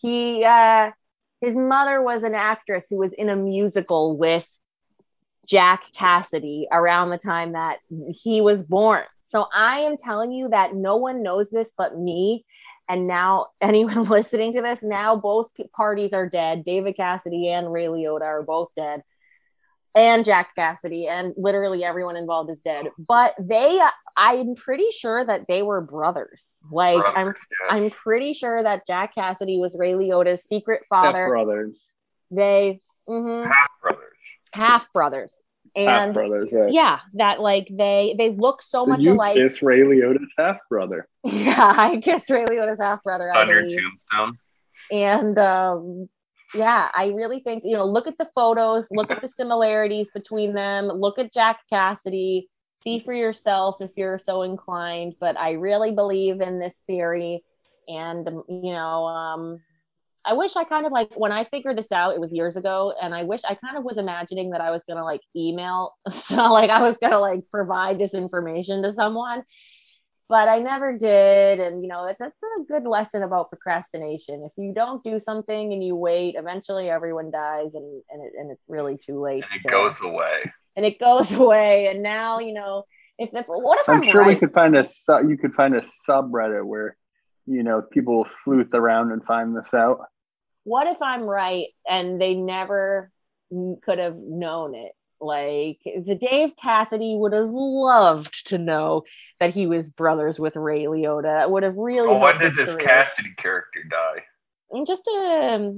he, uh, his mother was an actress who was in a musical with Jack Cassidy around the time that he was born. So I am telling you that no one knows this but me. And now anyone listening to this, now both parties are dead. David Cassidy and Ray Liotta are both dead. And Jack Cassidy and literally everyone involved is dead. But they, I'm pretty sure that they were brothers. Like I'm, yes. I'm pretty sure that Jack Cassidy was Ray Liotta's secret father. brothers. They, mhm, half brothers. half brothers. Half And brothers, right. yeah, that like they they look so Did much alike. kiss Ray Liotta's half brother? Yeah, I kissed Ray Liotta's half brother. On your tombstone. And um, yeah, I really think you know. Look at the photos. Look at the similarities between them. Look at Jack Cassidy. See for yourself if you're so inclined. But I really believe in this theory, and um, you know, um, I wish I kind of like when I figured this out. It was years ago, and I wish I kind of was imagining that I was gonna like email, so like I was gonna like provide this information to someone but I never did. And you know, it's, it's a good lesson about procrastination. If you don't do something and you wait, eventually everyone dies, and and, it, and it's really too late. And it to- goes away. and it goes away. And now you know, if, if what if I'm, I'm sure right? we could find a su- you could find a subreddit where you know people sleuth around and find this out. what if I'm right and they never could have known it? Like the Dave Cassidy would have loved to know that he was brothers with Ray Liotta. Would have really. Well, when helped does his this career. Cassidy character die? And just a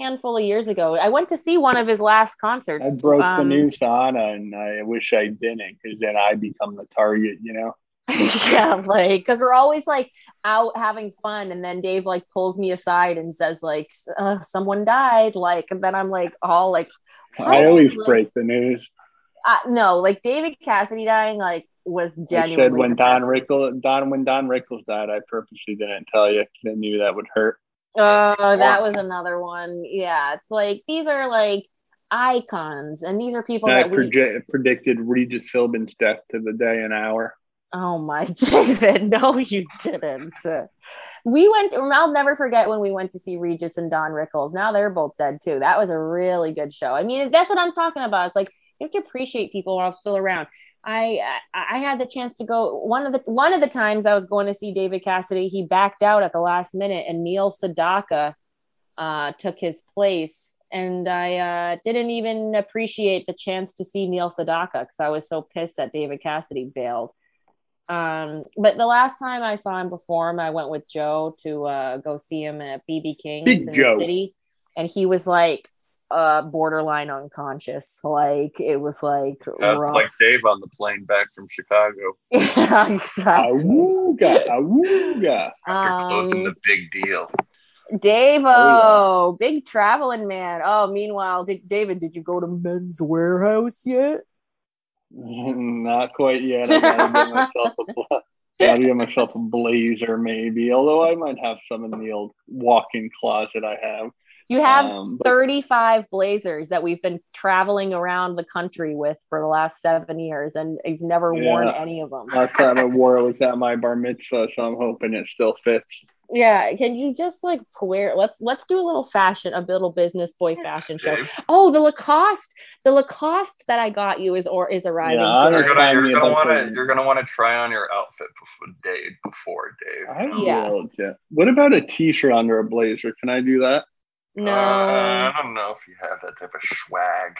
handful of years ago. I went to see one of his last concerts. I broke the Um, news on, Ana, and I wish I didn't, because then I become the target. You know. yeah, like because we're always like out having fun, and then Dave like pulls me aside and says like, uh, "Someone died," like, and then I'm like all like, I always Like, break the news. Uh, no, like David Cassidy dying like was I said when Don. Rickles, Don when Don Rickles died, I purposely didn't tell you. I knew that would hurt. Oh, that was another one. Yeah, it's like these are like icons, and these are people And I that we. proje- predicted Regis Philbin's death to the day and hour. Oh my David, no, you didn't. We went. I'll never forget when we went to see Regis and Don Rickles. Now they're both dead too. That was a really good show. I mean, that's what I'm talking about. It's like you have to appreciate people while still around. I I had the chance to go one of the one of the times I was going to see David Cassidy. He backed out at the last minute, and Neil Sedaka uh, took his place. And I uh, didn't even appreciate the chance to see Neil Sedaka because I was so pissed that David Cassidy bailed. Um, but the last time I saw him perform, I went with Joe to uh, go see him at BB King's Big in Joe. the city, and he was like uh, borderline unconscious. Like it was like That's rough. like Dave on the plane back from Chicago yeah, exactly. Awooga, awooga. after closing the Um, big deal. Dave, Oh, oh, big traveling man. Oh, meanwhile, did, David, did you go to Men's Wearhouse yet? Not quite yet. I gotta get myself a bla- gotta get myself a blazer, maybe. Although I might have some in the old walk-in closet I have. You have Um, but- 35 blazers that we've been traveling around the country with for the last seven years, and you've never worn any of them. Last time I wore it was at my bar mitzvah, so I'm hoping it still fits. Yeah, can you just like wear? Let's let's do a little fashion, a little business boy fashion show. Oh, the Lacoste, the Lacoste that I got you is or is arriving. Yeah, you're gonna you're gonna want to of- you're gonna want to try on your outfit before Dave. Before Dave. I Yeah. will, yeah. What about a t-shirt under a blazer? Can I do that? no, Uh, I don't know if you have that type of swag.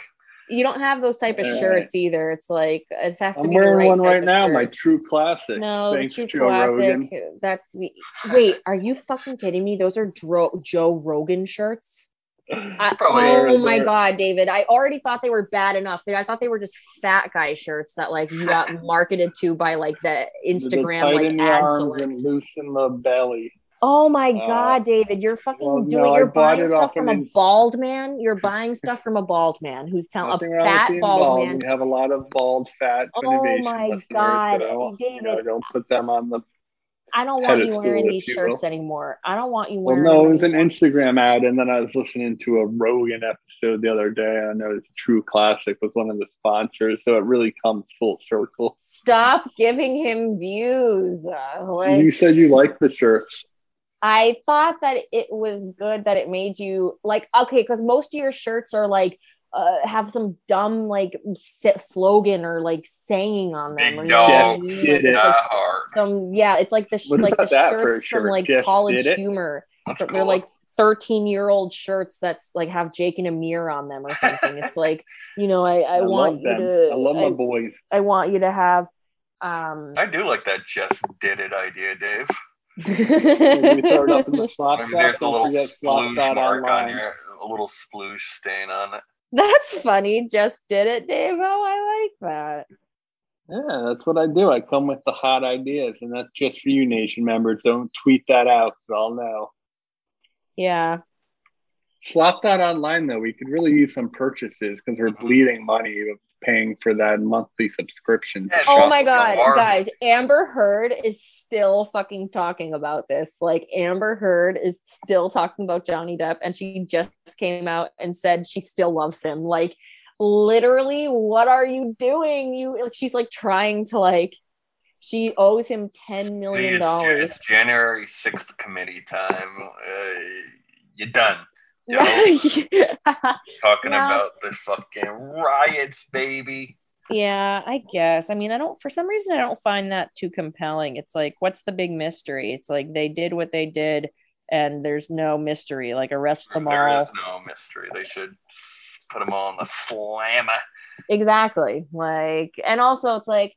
You don't have those type of Uh, shirts either. It's like it has to I'm be the wearing right one right now, shirt. my true classic. No, Thanks, true Joe classic. Rogan. That's the wait. Are you fucking kidding me? Those are Dro- Joe Rogan shirts. I, Probably oh my They're- god, David! I already thought they were bad enough. I thought they were just fat guy shirts that like you got marketed to by like the Instagram like ad select. and loose in the belly. Oh my Uh, god, David! You're fucking well, doing. no, you're buying stuff from an a bald man. You're buying stuff from a bald man who's telling a fat bald, bald. man. We have a lot of bald, fat Oh my God, so I don't- you know, don't put them on the. I don't want you wearing these you shirts will. anymore. I don't want you Well, wearing. no, it was an. Instagram ad, and then I was listening to a Rogan episode the other day. and I noticed True Classic was one of the sponsors, so it really comes full circle. Stop giving him views. Uh, like- You said you liked the shirts. I thought that it was good that it made you like okay because most of your shirts are like uh, have some dumb like s- slogan or like saying on them. Big or, you know what I dog mean? did Like, it. like some yeah, it's like the sh- like the about that shirts from like Just college humor. That's They're like 13 year old shirts that's like have Jake and Amir on them or something. it's like you know I I, I, want love you to I love my I, boys. I want you to have um I do like that just did it idea, Dave. We throw it up in the slot Maybe shop. there's a Don't little forget slot splooge mark on online. your a little splooge stain on it. That's funny. Just did it, Dave. Oh, I like that. Yeah, that's what I do. I come with the hot ideas, and that's just for you, Nation members. Don't tweet that out, 'cause I'll know. Yeah. Slop that online, though. We could really use some purchases because we're bleeding money of paying for that monthly subscription. to Yeah. Oh my god, Barbie. guys, Amber Heard is still fucking talking about this. Like Amber Heard is still talking about Johnny Depp and she just came out and said she still loves him. Like literally, what are you doing? You like she's like trying to like she owes him 10 million It's, dollars. it's January sixth committee time. Uh, you're done. Yeah. Talking Yeah. about the fucking riots, baby. Yeah, I guess. I mean, I don't, for some reason, I don't find that too compelling. It's like, what's the big mystery? It's like they did what they did and there's no mystery. Like, arrest them There all. is no mystery. They should put them all in the slammer. Exactly. Like, and also, it's like,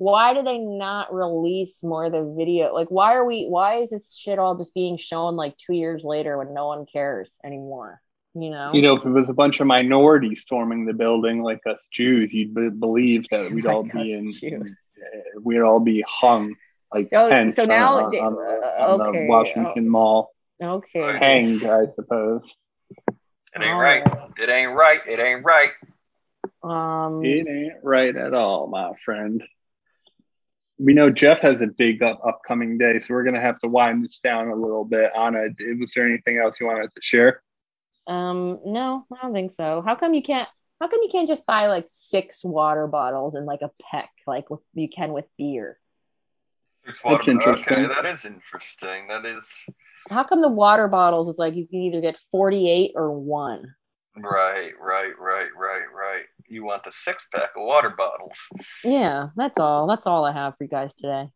why do they not release more of the video? Like, why are we, why is this shit all just being shown like two years later when no one cares anymore? You know? You know, if it was a bunch of minorities storming the building like us Jews, you'd be- believe that we'd all be in, Jews. uh, we'd all be hung like Oh, Pence so now on, they- on, the- uh, on okay, the Washington Mall, okay. hanged, I suppose. It ain't All right. It ain't right. It ain't right. Um, It ain't right at all, my friend. We know Jeff has a big up, upcoming day, so we're gonna have to wind this down a little bit. Ana, was there anything else you wanted to share? Um, no, I don't think so. How come you can't? How come you can't just buy like six water bottles and like a peck, like with, you can with beer? Six That's interesting. Okay, that is interesting. That is How come the water bottles is like you can either get forty-eight or one? right, right, right, right, right. You want the six pack of water bottles. Yeah, that's all. That's all I have for you guys today.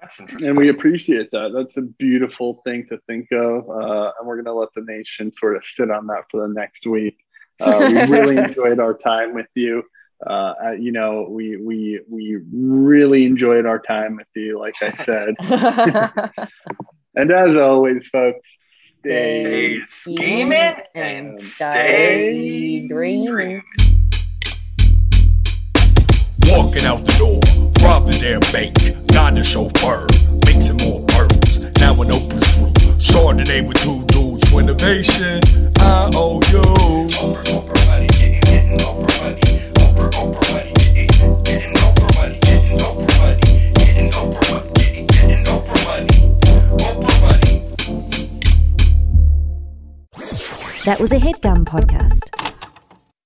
That's interesting. And we appreciate that. That's a beautiful thing to think of, uh, and we're gonna let the nation sort of sit on that for the next week. Uh, we really enjoyed our time with you. Uh, uh, you know, we we we really enjoyed our time with you. Like I said, and as always, folks, stay Stay scheming and stay dreaming. dreaming. Walking out the door, robbing their bank. Got the chauffeur, more. Now an open screw. With two dudes for innovation. I owe you. Oprah, Oprah money, getting, getting Oprah money. Oprah. Oprah money. That was a headgum podcast.